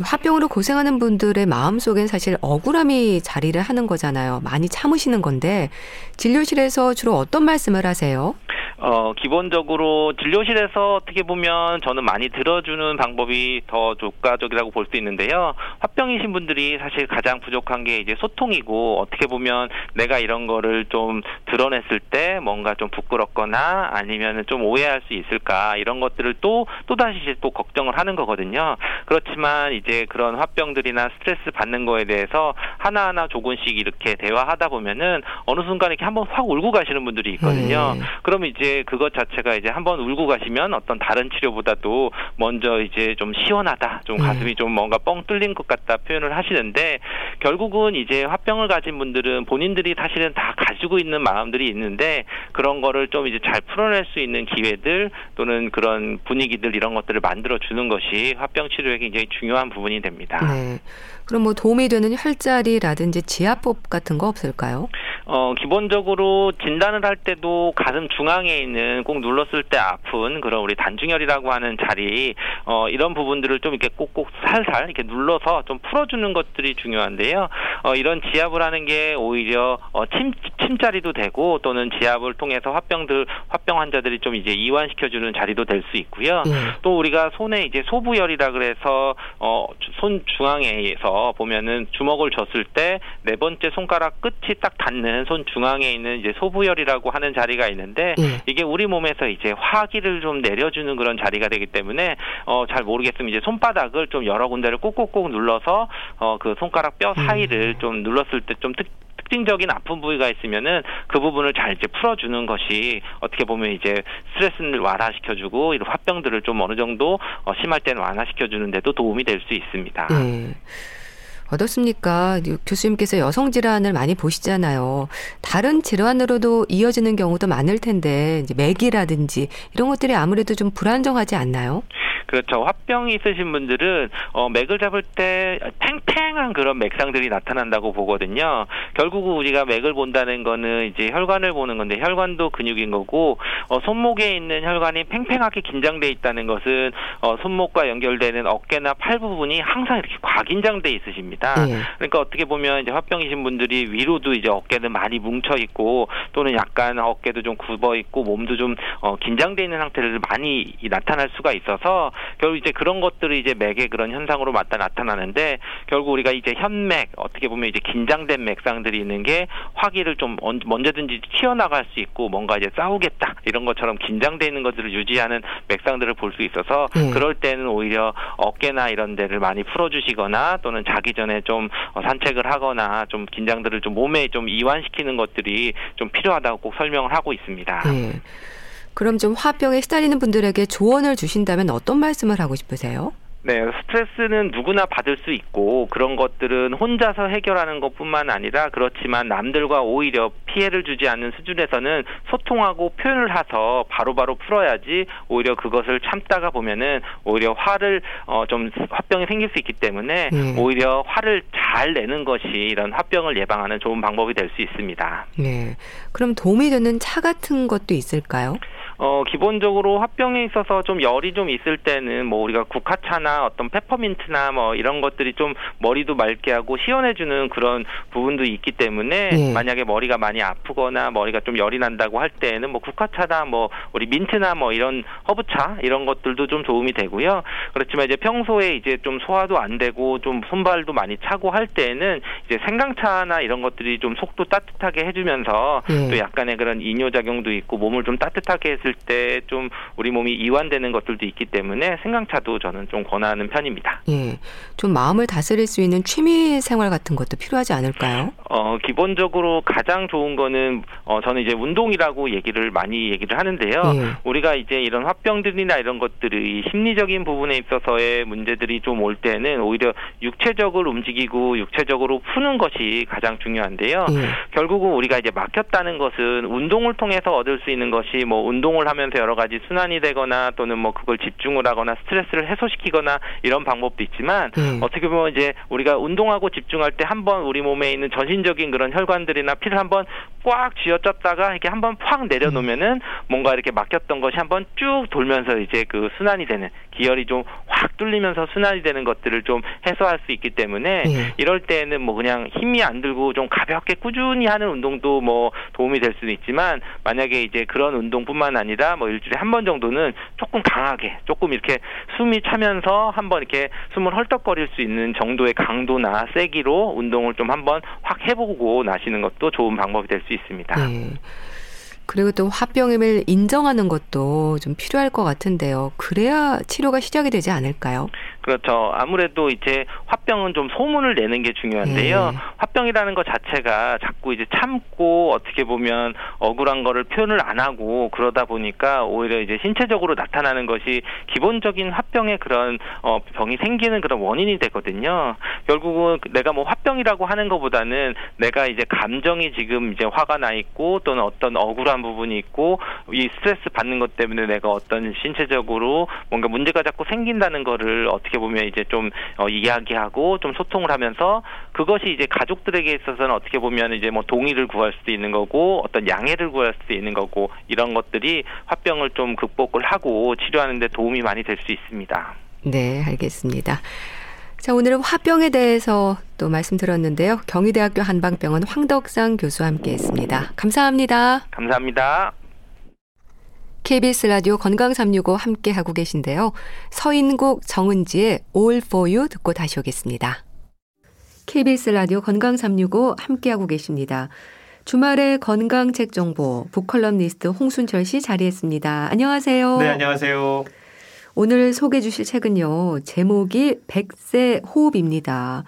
화병으로 고생하는 분들의 마음속엔 사실 억울함이 자리를 하는 거잖아요. 많이 참으시는 건데 진료실에서 주로 어떤 말씀을 하세요? 어, 기본적으로 진료실에서 어떻게 보면 저는 많이 들어주는 방법이 더 효과적이라고 볼 수 있는데요. 화병이신 분들이 사실 가장 부족한 게 이제 소통이고 어떻게 보면 내가 이런 거를 좀 드러냈을 때 뭔가 좀 부끄럽거나 아니면 좀 오해할 수 있을까 이런 것들을 또 또다시 또 걱정을 하는 거거든요. 그렇지만 이제 그런 화병들이나 스트레스 받는 거에 대해서 하나하나 조금씩 이렇게 대화하다 보면은 어느 순간 이렇게 한번 확 울고 가시는 분들이 있거든요. 음. 그러면 이제 이제 그것 자체가 이제 한번 울고 가시면 어떤 다른 치료보다도 먼저 이제 좀 시원하다, 좀 가슴이 음. 좀 뭔가 뻥 뚫린 것 같다 표현을 하시는데 결국은 이제 화병을 가진 분들은 본인들이 사실은 다 가지고 있는 마음들이 있는데 그런 거를 좀 이제 잘 풀어낼 수 있는 기회들 또는 그런 분위기들 이런 것들을 만들어 주는 것이 화병 치료에 굉장히 중요한 부분이 됩니다. 네. 그럼 뭐 도움이 되는 혈자리라든지 지압법 같은 거 없을까요? 어, 기본적으로 진단을 할 때도 가슴 중앙에 있는 꼭 눌렀을 때 아픈 그런 우리 단중혈이라고 하는 자리, 어, 이런 부분들을 좀 이렇게 꼭꼭 살살 이렇게 눌러서 좀 풀어주는 것들이 중요한데요. 어, 이런 지압을 하는 게 오히려 어, 침, 침자리도 되고 또는 지압을 통해서 화병들, 화병 환자들이 좀 이제 이완시켜주는 자리도 될 수 있고요. 네. 또 우리가 손에 이제 소부열이라 그래서 어, 손 중앙에서 보면은 주먹을 줬을 때 네 번째 손가락 끝이 딱 닿는 있는 손 중앙에 있는 이제 소부열이라고 하는 자리가 있는데 예. 이게 우리 몸에서 이제 화기를 좀 내려주는 그런 자리가 되기 때문에 어 잘 모르겠으면 이제 손바닥을 좀 여러 군데를 꼭꼭꼭 눌러서 어 그 손가락 뼈 사이를 음. 좀 눌렀을 때 좀 특, 특징적인 아픈 부위가 있으면은 그 부분을 잘 이제 풀어주는 것이 어떻게 보면 이제 스트레스를 완화시켜주고 이런 화병들을 좀 어느 정도 어, 심할 때는 완화시켜주는데도 도움이 될 수 있습니다. 네. 어떻습니까? 교수님께서 여성 질환을 많이 보시잖아요. 다른 질환으로도 이어지는 경우도 많을 텐데 이제 맥이라든지 이런 것들이 아무래도 좀 불안정하지 않나요? 그 그렇죠. 화병이 있으신 분들은 어, 맥을 잡을 때 팽팽한 그런 맥상들이 나타난다고 보거든요. 결국 우리가 맥을 본다는 거는 이제 혈관을 보는 건데 혈관도 근육인 거고 어, 손목에 있는 혈관이 팽팽하게 긴장돼 있다는 것은 어, 손목과 연결되는 어깨나 팔 부분이 항상 이렇게 과긴장돼 있으십니다. 네. 그러니까 어떻게 보면 이제 화병이신 분들이 위로도 이제 어깨는 많이 뭉쳐 있고 또는 약간 어깨도 좀 굽어 있고 몸도 좀 어, 긴장돼 있는 상태를 많이 나타날 수가 있어서 결국 이제 그런 것들이 이제 맥의 그런 현상으로 맞다 나타나는데 결국 우리가 이제 현맥 어떻게 보면 이제 긴장된 맥상들이 있는 게 화기를 좀 언제든지 튀어나갈 수 있고 뭔가 이제 싸우겠다 이런 것처럼 긴장돼 있는 것들을 유지하는 맥상들을 볼 수 있어서 네. 그럴 때는 오히려 어깨나 이런 데를 많이 풀어주시거나 또는 자기 전에 좀 어, 산책을 하거나 좀 긴장들을 좀 몸에 좀 이완시키는 것들이 좀 필요하다고 꼭 설명을 하고 있습니다. 네. 그럼 좀 화병에 시달리는 분들에게 조언을 주신다면 어떤 말씀을 하고 싶으세요? 네, 스트레스는 누구나 받을 수 있고 그런 것들은 혼자서 해결하는 것뿐만 아니라 그렇지만 남들과 오히려 피해를 주지 않는 수준에서는 소통하고 표현을 해서 바로바로 풀어야지 오히려 그것을 참다가 보면은 오히려 화를 어, 좀 화병이 생길 수 있기 때문에 네. 오히려 화를 잘 내는 것이 이런 화병을 예방하는 좋은 방법이 될 수 있습니다. 네. 그럼 도움이 되는 차 같은 것도 있을까요? 어, 기본적으로 화병에 있어서 좀 열이 좀 있을 때는 뭐 우리가 국화차나 어떤 페퍼민트나 뭐 이런 것들이 좀 머리도 맑게 하고 시원해주는 그런 부분도 있기 때문에 예. 만약에 머리가 많이 아프거나 머리가 좀 열이 난다고 할 때는 뭐 국화차나 뭐 우리 민트나 뭐 이런 허브차 이런 것들도 좀 도움이 되고요. 그렇지만 이제 평소에 이제 좀 소화도 안 되고 좀 손발도 많이 차고 할 때는 이제 생강차나 이런 것들이 좀 속도 따뜻하게 해주면서 예. 또 약간의 그런 이뇨 작용도 있고 몸을 좀 따뜻하게 했을 때 좀 우리 몸이 이완되는 것들도 있기 때문에 생강차도 저는 좀 권하는 편입니다. 예, 좀 마음을 다스릴 수 있는 취미 생활 같은 것도 필요하지 않을까요? 어, 기본적으로 가장 좋은 거는 어, 저는 이제 운동이라고 얘기를 많이 얘기를 하는데요. 예. 우리가 이제 이런 화병들이나 이런 것들이 심리적인 부분에 있어서의 문제들이 좀 올 때는 오히려 육체적으로 움직이고 육체적으로 푸는 것이 가장 중요한데요. 예. 결국은 우리가 이제 막혔다는 것은 운동을 통해서 얻을 수 있는 것이 뭐 운동 을 하면서 여러 가지 순환이 되거나 또는 뭐 그걸 집중을 하거나 스트레스를 해소시키거나 이런 방법도 있지만 예. 어떻게 보면 이제 우리가 운동하고 집중할 때 한번 우리 몸에 있는 전신적인 그런 혈관들이나 피를 한번 꽉 쥐어짰다가 이렇게 한번 팍 내려놓으면은 뭔가 이렇게 막혔던 것이 한번 쭉 돌면서 이제 그 순환이 되는 기혈이 좀 확 뚫리면서 순환이 되는 것들을 좀 해소할 수 있기 때문에 예. 이럴 때는 뭐 그냥 힘이 안 들고 좀 가볍게 꾸준히 하는 운동도 뭐 도움이 될 수는 있지만 만약에 이제 그런 운동뿐만 아니라 뭐 일주일에 한 번 정도는 조금 강하게 조금 이렇게 숨이 차면서 한번 이렇게 숨을 헐떡거릴 수 있는 정도의 강도나 세기로 운동을 좀 한번 확 해보고 나시는 것도 좋은 방법이 될 수 있습니다. 네. 그리고 또 화병임을 인정하는 것도 좀 필요할 것 같은데요. 그래야 치료가 시작이 되지 않을까요? 그렇죠. 아무래도 이제 화병은 좀 소문을 내는 게 중요한데요. 네. 화병이라는 것 자체가 자꾸 이제 참고 어떻게 보면 억울한 거를 표현을 안 하고 그러다 보니까 오히려 이제 신체적으로 나타나는 것이 기본적인 화병의 그런 어 병이 생기는 그런 원인이 되거든요. 결국은 내가 뭐 화병이라고 하는 것보다는 내가 이제 감정이 지금 이제 화가 나 있고 또는 어떤 억울한 부분이 있고 이 스트레스 받는 것 때문에 내가 어떤 신체적으로 뭔가 문제가 자꾸 생긴다는 거를 어떻게 어떻게 보면 이제 좀 어, 이야기하고 좀 소통을 하면서 그것이 이제 가족들에게 있어서는 어떻게 보면 이제 뭐 동의를 구할 수도 있는 거고 어떤 양해를 구할 수도 있는 거고 이런 것들이 화병을 좀 극복을 하고 치료하는데 도움이 많이 될 수 있습니다. 네, 알겠습니다. 자, 오늘은 화병에 대해서 또 말씀 들었는데요. 경희대학교 한방병원 황덕상 교수와 함께 했습니다. 감사합니다. 감사합니다. KBS 라디오 건강 365 함께 하고 계신데요. 서인국 정은지의 All for You 듣고 다시 오겠습니다. KBS 라디오 건강 365 함께 하고 계십니다. 주말의 건강 책 정보 북컬럼니스트 홍순철 씨 자리했습니다. 안녕하세요. 네, 안녕하세요. 오늘 소개해 주실 책은요. 제목이 백세 호흡입니다.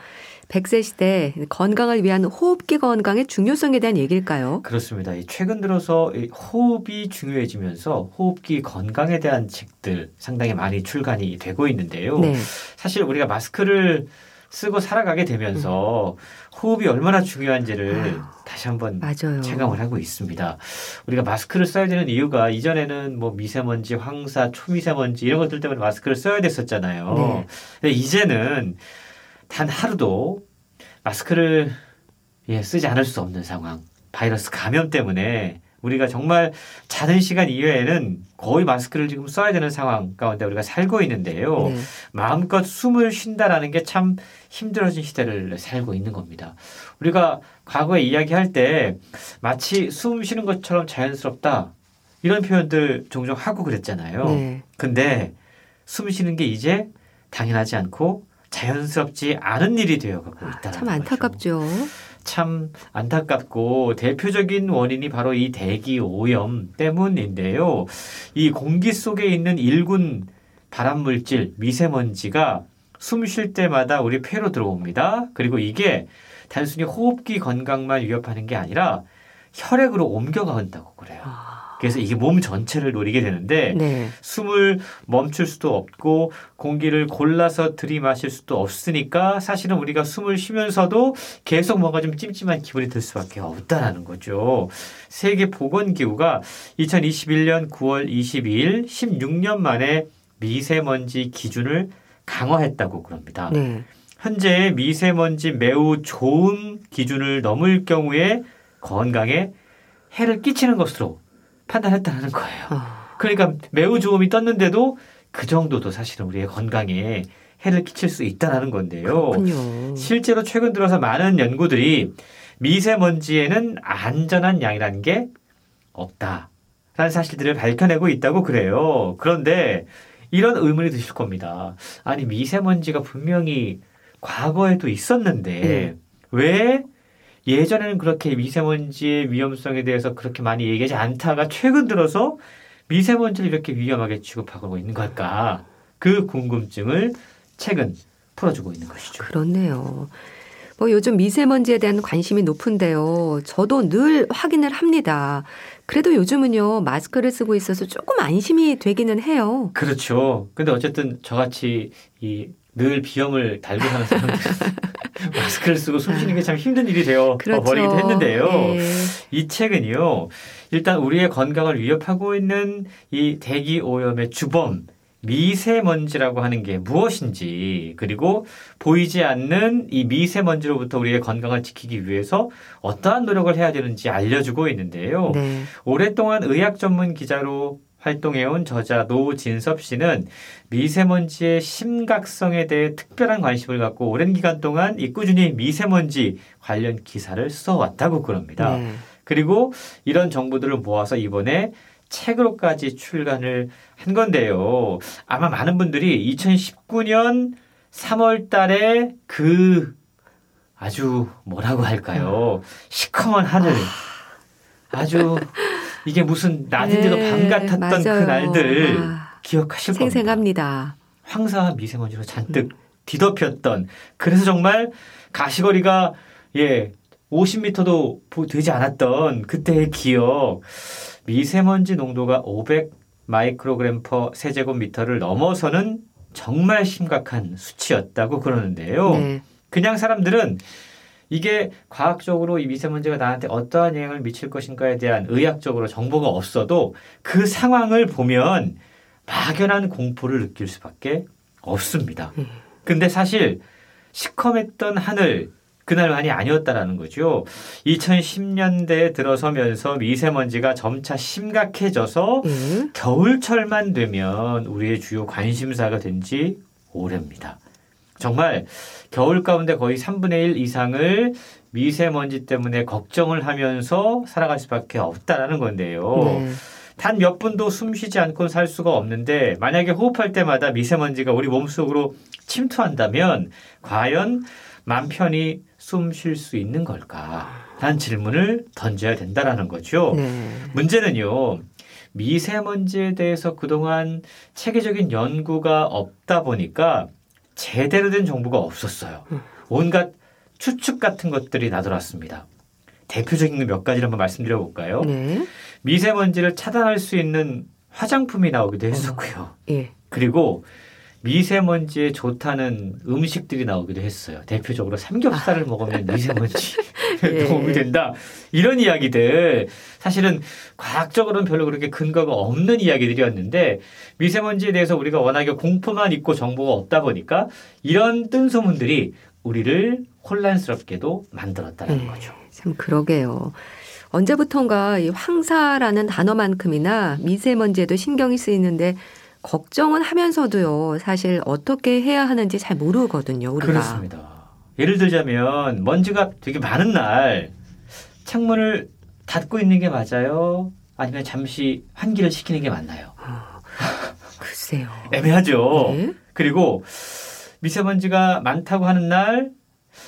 100세 시대 건강을 위한 호흡기 건강의 중요성에 대한 얘기일까요? 그렇습니다. 최근 들어서 호흡이 중요해지면서 호흡기 건강에 대한 책들 상당히 많이 출간이 되고 있는데요. 네. 사실 우리가 마스크를 쓰고 살아가게 되면서 호흡이 얼마나 중요한지를 아유. 다시 한번 맞아요. 체감을 하고 있습니다. 우리가 마스크를 써야 되는 이유가 이전에는 뭐 미세먼지, 황사, 초미세먼지 이런 것들 때문에 마스크를 써야 됐었잖아요. 네. 근데 이제는 단 하루도 마스크를 예, 쓰지 않을 수 없는 상황. 바이러스 감염 때문에 우리가 정말 자는 시간 이외에는 거의 마스크를 지금 써야 되는 상황 가운데 우리가 살고 있는데요. 네. 마음껏 숨을 쉰다라는 게 참 힘들어진 시대를 살고 있는 겁니다. 우리가 과거에 이야기할 때 마치 숨 쉬는 것처럼 자연스럽다 이런 표현들 종종 하고 그랬잖아요. 네. 근데 숨 쉬는 게 이제 당연하지 않고 자연스럽지 않은 일이 되어가고 있다는 아, 참 안타깝죠. 참 안타깝고 대표적인 원인이 바로 이 대기 오염 때문인데요. 이 공기 속에 있는 일군 발암 물질 미세먼지가 숨 쉴 때마다 우리 폐로 들어옵니다. 그리고 이게 단순히 호흡기 건강만 위협하는 게 아니라 혈액으로 옮겨간다고 그래요. 아, 그래서 이게 몸 전체를 노리게 되는데 네. 숨을 멈출 수도 없고 공기를 골라서 들이마실 수도 없으니까 사실은 우리가 숨을 쉬면서도 계속 뭔가 좀 찜찜한 기분이 들 수밖에 없다라는 거죠. 세계 보건 기구가 2021년 9월 22일 16년 만에 미세먼지 기준을 강화했다고 그럽니다. 네. 현재 미세먼지 매우 좋은 기준을 넘을 경우에 건강에 해를 끼치는 것으로 판단했다는 거예요. 아, 그러니까 매우 좋음이 떴는데도 그 정도도 사실은 우리의 건강에 해를 끼칠 수 있다는 건데요. 그렇군요. 실제로 최근 들어서 많은 연구들이 미세먼지에는 안전한 양이라는 게 없다라는 사실들을 밝혀내고 있다고 그래요. 그런데 이런 의문이 드실 겁니다. 아니 미세먼지가 분명히 과거에도 있었는데 네. 왜 예전에는 그렇게 미세먼지의 위험성에 대해서 그렇게 많이 얘기하지 않다가 최근 들어서 미세먼지를 이렇게 위험하게 취급하고 있는 걸까? 그 궁금증을 최근 풀어주고 있는 것이죠. 그렇네요. 뭐 요즘 미세먼지에 대한 관심이 높은데요. 저도 늘 확인을 합니다. 그래도 요즘은요, 마스크를 쓰고 있어서 조금 안심이 되기는 해요. 그렇죠. 근데 어쨌든 저같이 이 늘 비염을 달고 사는 사람들 [laughs] 마스크를 쓰고 숨 쉬는 게 참 힘든 일이 되어 그렇죠. 버리기도 했는데요. 예. 이 책은요. 일단 우리의 건강을 위협하고 있는 이 대기 오염의 주범 미세먼지라고 하는 게 무엇인지 그리고 보이지 않는 이 미세먼지로부터 우리의 건강을 지키기 위해서 어떠한 노력을 해야 되는지 알려주고 있는데요. 네. 오랫동안 의학 전문 기자로 활동해온 저자 노진섭 씨는 미세먼지의 심각성에 대해 특별한 관심을 갖고 오랜 기간 동안 이 꾸준히 미세먼지 관련 기사를 써왔다고 그럽니다. 네. 그리고 이런 정보들을 모아서 이번에 책으로까지 출간을 한 건데요. 아마 많은 분들이 2019년 3월 달에 그 아주 뭐라고 할까요? 시커먼 하늘. 아주 [laughs] 이게 무슨 낮인데도 네, 밤 같았던 그 맞아요. 날들 아, 기억하실 겁니다. 생생합니다. 황사와 미세먼지로 잔뜩 뒤덮였던 그래서 정말 가시거리가 예 50m도 되지 않았던 그때의 기억 미세먼지 농도가 500 마이크로그램 퍼 세제곱미터를 넘어서는 정말 심각한 수치였다고 그러는데요. 네. 그냥 사람들은 이게 과학적으로 이 미세먼지가 나한테 어떠한 영향을 미칠 것인가에 대한 의학적으로 정보가 없어도 그 상황을 보면 막연한 공포를 느낄 수밖에 없습니다. 음. 근데 사실 시커맸던 하늘 그날만이 아니었다라는 거죠. 2010년대에 들어서면서 미세먼지가 점차 심각해져서 예. 겨울철만 되면 우리의 주요 관심사가 된 지 오래입니다. 정말 겨울 가운데 거의 3분의 1 이상을 미세먼지 때문에 걱정을 하면서 살아갈 수밖에 없다라는 건데요. 네. 단몇 분도 숨 쉬지 않고 살 수가 없는데 만약에 호흡할 때마다 미세먼지가 우리 몸속으로 침투한다면 과연 맘 편히 숨 쉴 수 있는 걸까? 라는 질문을 던져야 된다라는 거죠. 네. 문제는요. 미세먼지에 대해서 그동안 체계적인 연구가 없다 보니까 제대로 된 정보가 없었어요. 음. 온갖 추측 같은 것들이 나돌았습니다. 대표적인 몇 가지를 한번 말씀드려 볼까요? 네. 미세먼지를 차단할 수 있는 화장품이 나오기도 했었고요. 예. 그리고 미세먼지에 좋다는 음식들이 나오기도 했어요. 대표적으로 삼겹살을 먹으면 미세먼지 [laughs] 예. [laughs] 도움이 된다. 이런 이야기들 사실은 과학적으로는 별로 그렇게 근거가 없는 이야기들이었는데 미세먼지에 대해서 우리가 워낙에 공포만 있고 정보가 없다 보니까 이런 뜬 소문들이 우리를 혼란스럽게도 만들었다는 네. 거죠. 참 그러게요. 언제부턴가 이 황사라는 단어만큼이나 미세먼지에도 신경이 쓰이는데 걱정은 하면서도요. 사실 어떻게 해야 하는지 잘 모르거든요. 우리가. 그렇습니다. 예를 들자면 먼지가 되게 많은 날 창문을 닫고 있는 게 맞아요? 아니면 잠시 환기를 시키는 게 맞나요? 아, 글쎄요. 애매하죠. 네. 그리고 미세먼지가 많다고 하는 날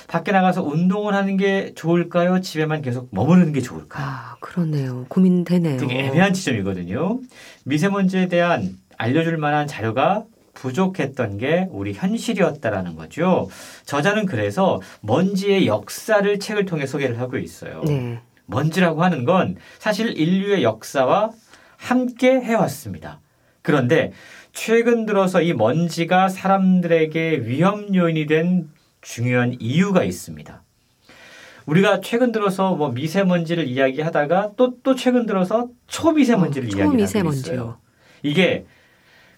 밖에 나가서 운동을 하는 게 좋을까요? 집에만 계속 머무르는 게 좋을까요? 아, 그렇네요. 고민되네요. 되게 애매한 지점이거든요. 미세먼지에 대한 알려줄 만한 자료가 부족했던 게 우리 현실이었다라는 거죠. 저자는 그래서 먼지의 역사를 책을 통해 소개를 하고 있어요. 네. 먼지라고 하는 건 사실 인류의 역사와 함께 해왔습니다. 그런데 최근 들어서 이 먼지가 사람들에게 위험 요인이 된 중요한 이유가 있습니다. 우리가 최근 들어서 뭐 미세먼지를 이야기하다가 또 또 최근 들어서 초미세먼지를 어, 이야기하고. 있어요. 이게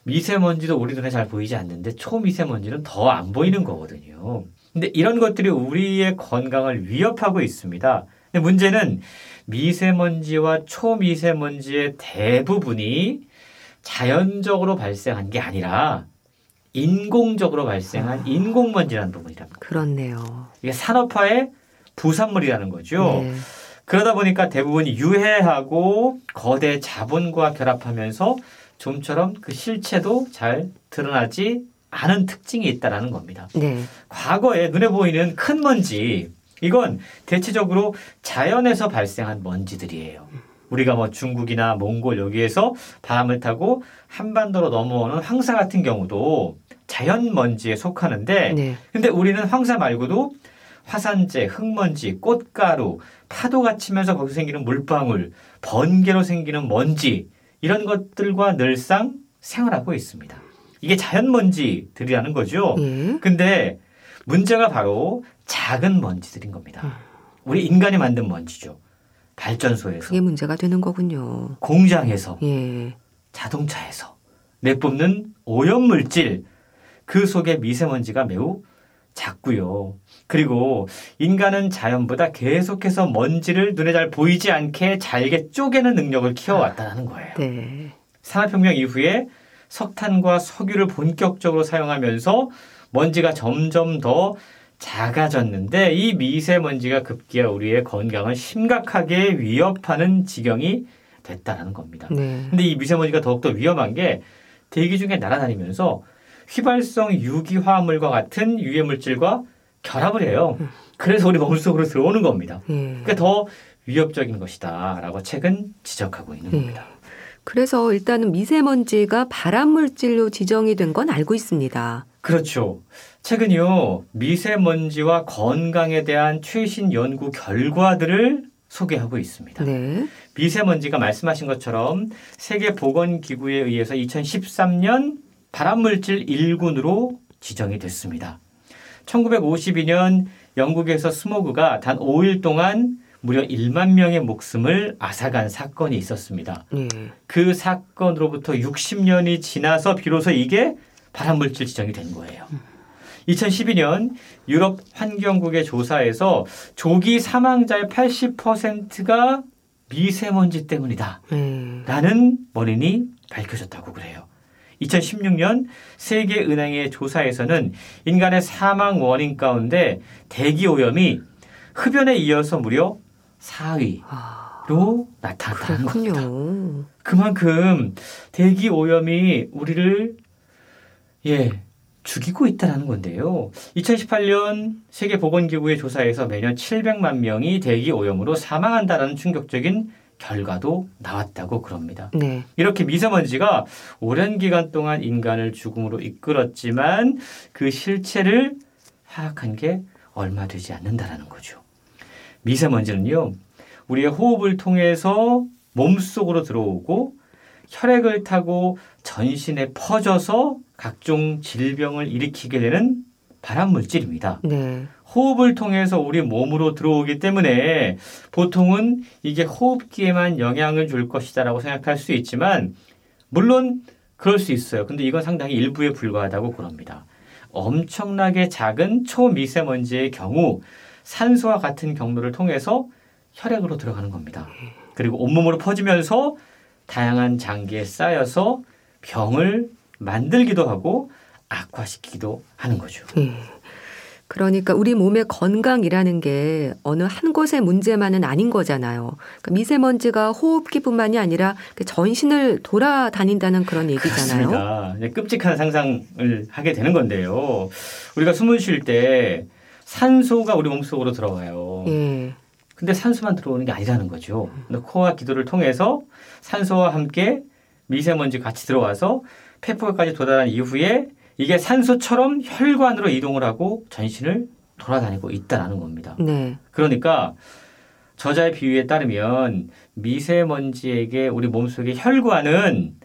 미세먼지도 우리 눈에 잘 보이지 않는데 초미세먼지는 더 안 보이는 거거든요. 근데 이런 것들이 우리의 건강을 위협하고 있습니다. 근데 문제는 미세먼지와 초미세먼지의 대부분이 자연적으로 발생한 게 아니라 인공적으로 발생한 아. 인공먼지라는 부분이랍니다. 그렇네요. 이게 산업화의 부산물이라는 거죠. 네. 그러다 보니까 대부분이 유해하고 거대 자본과 결합하면서 좀처럼 그 실체도 잘 드러나지 않은 특징이 있다라는 겁니다. 네. 과거에 눈에 보이는 큰 먼지 이건 대체적으로 자연에서 발생한 먼지들이에요. 우리가 뭐 중국이나 몽골 여기에서 바람을 타고 한반도로 넘어오는 황사 같은 경우도 자연 먼지에 속하는데 네. 근데 우리는 황사 말고도 화산재, 흙먼지, 꽃가루, 파도가 치면서 거기서 생기는 물방울, 번개로 생기는 먼지 이런 것들과 늘상 생활하고 있습니다. 이게 자연 먼지들이라는 거죠. 예. 근데 문제가 바로 작은 먼지들인 겁니다. 음. 우리 인간이 만든 먼지죠. 발전소에서, 그게 문제가 되는 거군요. 공장에서, 예. 자동차에서 내뿜는 오염물질 그 속에 미세먼지가 매우 작고요. 그리고 인간은 자연보다 계속해서 먼지를 눈에 잘 보이지 않게 잘게 쪼개는 능력을 키워왔다는 거예요. 네. 산업혁명 이후에 석탄과 석유를 본격적으로 사용하면서 먼지가 점점 더 작아졌는데 이 미세먼지가 급기야 우리의 건강을 심각하게 위협하는 지경이 됐다는 겁니다. 네. 근데 이 미세먼지가 더욱더 위험한 게 대기 중에 날아다니면서 휘발성 유기화합물과 같은 유해 물질과 결합을 해요. 그래서 우리 몸속으로 들어오는 겁니다. 예. 그러니까 더 위협적인 것이다라고 책은 지적하고 있는 예. 겁니다. 그래서 일단은 미세먼지가 발암 물질로 지정이 된 건 알고 있습니다. 그렇죠. 최근요 미세먼지와 건강에 대한 최신 연구 결과들을 소개하고 있습니다. 네. 미세먼지가 말씀하신 것처럼 세계 보건 기구에 의해서 2013년 발암물질 1군으로 지정이 됐습니다. 1952년 영국에서 스모그가 단 5일 동안 무려 1만 명의 목숨을 앗아간 사건이 있었습니다. 예. 그 사건으로부터 60년이 지나서 비로소 이게 발암물질 지정이 된 거예요. 2012년 유럽 환경국의 조사에서 조기 사망자의 80%가 미세먼지 때문이다. 예. 라는 원인이 밝혀졌다고 그래요. 2016년 세계은행의 조사에서는 인간의 사망 원인 가운데 대기 오염이 흡연에 이어서 무려 4위로 아, 나타났다는 겁니다. 그렇군요. 그만큼 대기 오염이 우리를 예 죽이고 있다는 건데요. 2018년 세계보건기구의 조사에서 매년 700만 명이 대기 오염으로 사망한다는 충격적인 결과도 나왔다고 그럽니다. 네. 이렇게 미세먼지가 오랜 기간 동안 인간을 죽음으로 이끌었지만 그 실체를 파악한 게 얼마 되지 않는다라는 거죠. 미세먼지는요, 우리의 호흡을 통해서 몸속으로 들어오고 혈액을 타고 전신에 퍼져서 각종 질병을 일으키게 되는 발암 물질입니다. 네. 호흡을 통해서 우리 몸으로 들어오기 때문에 보통은 이게 호흡기에만 영향을 줄 것이다라고 생각할 수 있지만 물론 그럴 수 있어요. 근데 이건 상당히 일부에 불과하다고 그럽니다. 엄청나게 작은 초미세먼지의 경우 산소와 같은 경로를 통해서 혈액으로 들어가는 겁니다. 그리고 온몸으로 퍼지면서 다양한 장기에 쌓여서 병을 만들기도 하고 악화시키기도 하는 거죠. 예. 그러니까 우리 몸의 건강이라는 게 어느 한 곳의 문제만은 아닌 거잖아요. 그러니까 미세먼지가 호흡기뿐만이 아니라 그 전신을 돌아다닌다는 그런 얘기잖아요. 그렇습니다. 끔찍한 상상을 하게 되는 건데요. 우리가 숨을 쉴 때 산소가 우리 몸속으로 들어와요. 예. 근데 산소만 들어오는 게 아니라는 거죠. 코와 기도를 통해서 산소와 함께 미세먼지 같이 들어와서 폐포까지 도달한 이후에 이게 산소처럼 혈관으로 이동을 하고 전신을 돌아다니고 있다라는 겁니다. 네. 그러니까 저자의 비유에 따르면 미세먼지에게 우리 몸속의 혈관은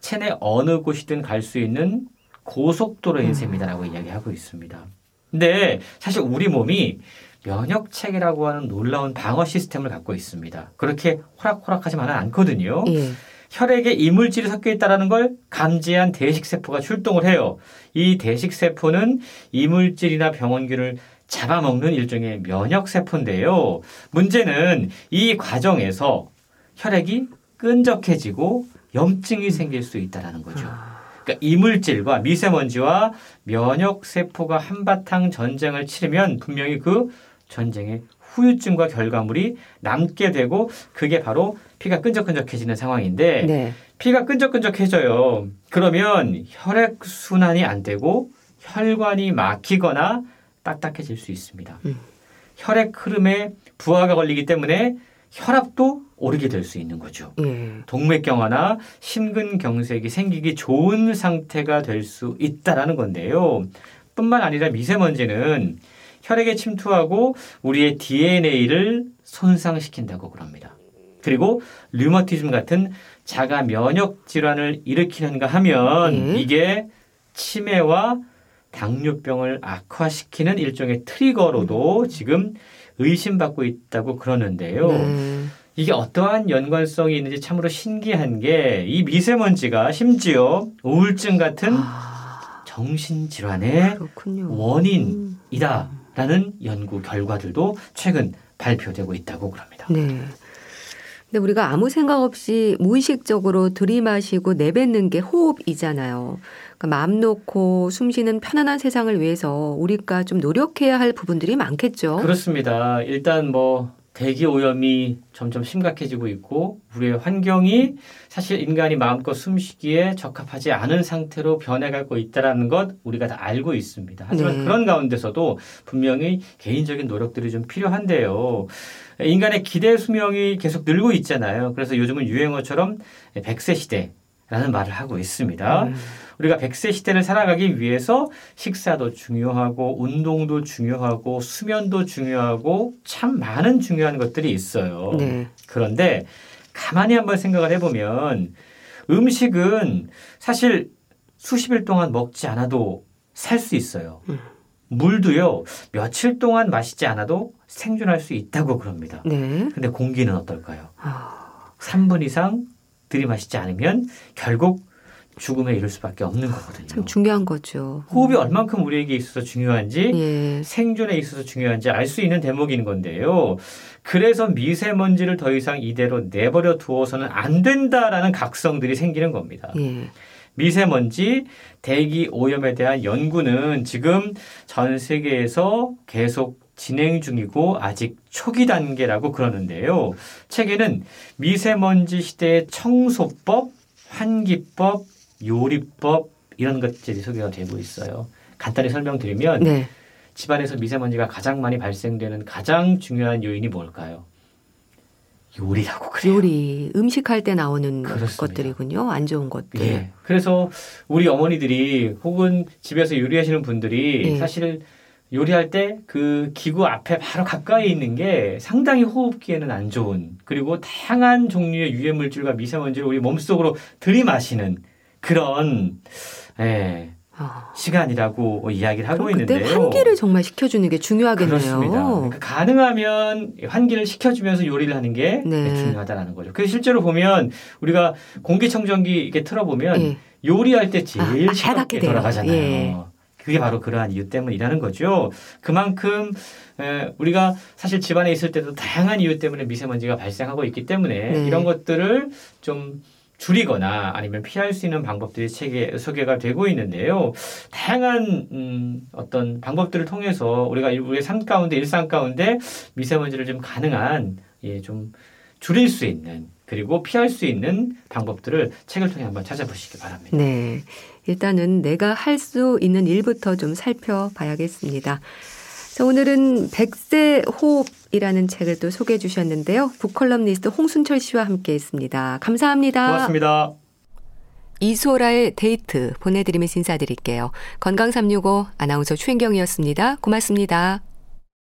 체내 어느 곳이든 갈 수 있는 고속도로인 음. 셈이다라고 이야기하고 있습니다. 근데 사실 우리 몸이 면역 체계라고 하는 놀라운 방어 시스템을 갖고 있습니다. 그렇게 호락호락하지만은 않거든요. 예. 혈액에 이물질이 섞여 있다는 걸 감지한 대식세포가 출동을 해요. 이 대식세포는 이물질이나 병원균을 잡아먹는 일종의 면역세포인데요. 문제는 이 과정에서 혈액이 끈적해지고 염증이 생길 수 있다는 거죠. 그러니까 이물질과 미세먼지와 면역세포가 한바탕 전쟁을 치르면 분명히 그 전쟁의 후유증과 결과물이 남게 되고 그게 바로 피가 끈적끈적해지는 상황인데 네. 피가 끈적끈적해져요. 그러면 혈액 순환이 안 되고 혈관이 막히거나 딱딱해질 수 있습니다. 음. 혈액 흐름에 부하가 걸리기 때문에 혈압도 오르게 될 수 있는 거죠. 예. 동맥경화나 심근경색이 생기기 좋은 상태가 될 수 있다라는 건데요. 뿐만 아니라 미세먼지는 혈액에 침투하고 우리의 DNA를 손상시킨다고 그럽니다. 그리고 류머티즘 같은 자가 면역 질환을 일으키는가 하면 예. 이게 치매와 당뇨병을 악화시키는 일종의 트리거로도 지금 의심받고 있다고 그러는데요. 네. 이게 어떠한 연관성이 있는지 참으로 신기한 게 이 미세먼지가 심지어 우울증 같은 아, 정신질환의 그렇군요. 원인이다 라는 연구 결과들도 최근 발표되고 있다고 그럽니다. 네. 근데 우리가 아무 생각 없이 무의식적으로 들이마시고 내뱉는 게 호흡이잖아요. 그러니까 마음 놓고 숨 쉬는 편안한 세상을 위해서 우리가 좀 노력해야 할 부분들이 많겠죠. 그렇습니다. 일단 뭐 대기 오염이 점점 심각해지고 있고 우리의 환경이 사실 인간이 마음껏 숨쉬기에 적합하지 않은 상태로 변해가고 있다라는 것 우리가 다 알고 있습니다. 하지만 네. 그런 가운데서도 분명히 개인적인 노력들이 좀 필요한데요. 인간의 기대 수명이 계속 늘고 있잖아요. 그래서 요즘은 유행어처럼 100세 시대 라는 말을 하고 있습니다. 음, 우리가 100세 시대를 살아가기 위해서 식사도 중요하고 운동도 중요하고 수면도 중요하고 참 많은 중요한 것들이 있어요. 네. 그런데 가만히 한번 생각을 해보면 음식은 사실 수십 일 동안 먹지 않아도 살 수 있어요. 음. 물도요, 며칠 동안 마시지 않아도 생존할 수 있다고 그럽니다. 네. 근데 공기는 어떨까요? 아, 3분 이상 들이마시지 않으면 결국 죽음에 이를 수밖에 없는 거거든요. 참 중요한 거죠. 호흡이 얼만큼 우리에게 있어서 중요한지 예. 생존에 있어서 중요한지 알 수 있는 대목인 건데요. 그래서 미세먼지를 더 이상 이대로 내버려 두어서는 안 된다라는 각성들이 생기는 겁니다. 예. 미세먼지, 대기 오염에 대한 연구는 지금 전 세계에서 계속 진행 중이고 아직 초기 단계라고 그러는데요. 책에는 미세먼지 시대의 청소법, 환기법, 요리법 이런 것들이 소개가 되고 있어요. 간단히 설명드리면 네. 집안에서 미세먼지가 가장 많이 발생되는 가장 중요한 요인이 뭘까요? 요리라고 그래요. 요리, 음식할 때 나오는 그렇습니다. 것들이군요. 안 좋은 것들. 예. 그래서 우리 어머니들이 혹은 집에서 요리하시는 분들이 예. 사실 요리할 때 그 기구 앞에 바로 가까이 있는 게 상당히 호흡기에는 안 좋은 그리고 다양한 종류의 유해 물질과 미세먼지를 우리 몸속으로 들이마시는 그런 예, 아. 시간이라고 이야기를 하고 그럼 그때 있는데요. 환기를 정말 시켜주는 게 중요하겠네요. 그렇습니다. 그러니까 가능하면 환기를 시켜주면서 요리를 하는 게 네. 중요하다라는 거죠. 그래서 실제로 보면 우리가 공기청정기 이렇게 틀어보면 예. 요리할 때 제일 아, 시끄럽게 빨갛게 돼요. 돌아가잖아요. 예. 그게 바로 그러한 이유 때문이라는 거죠. 그만큼 에, 우리가 사실 집안에 있을 때도 다양한 이유 때문에 미세먼지가 발생하고 있기 때문에 네. 이런 것들을 좀 줄이거나 아니면 피할 수 있는 방법들이 책에 소개가 되고 있는데요. 다양한 음, 어떤 방법들을 통해서 우리가 우리의 삶 가운데 일상 가운데 미세먼지를 좀 가능한 예, 좀 줄일 수 있는 그리고 피할 수 있는 방법들을 책을 통해 한번 찾아보시기 바랍니다. 네. 일단은 내가 할 수 있는 일부터 좀 살펴봐야겠습니다. 자, 오늘은 백세 호흡이라는 책을 또 소개해 주셨는데요. 북컬럼니스트 홍순철 씨와 함께 했습니다. 감사합니다. 고맙습니다. 이소라의 데이트 보내드리면서 인사드릴게요. 건강365 아나운서 최인경이었습니다. 고맙습니다.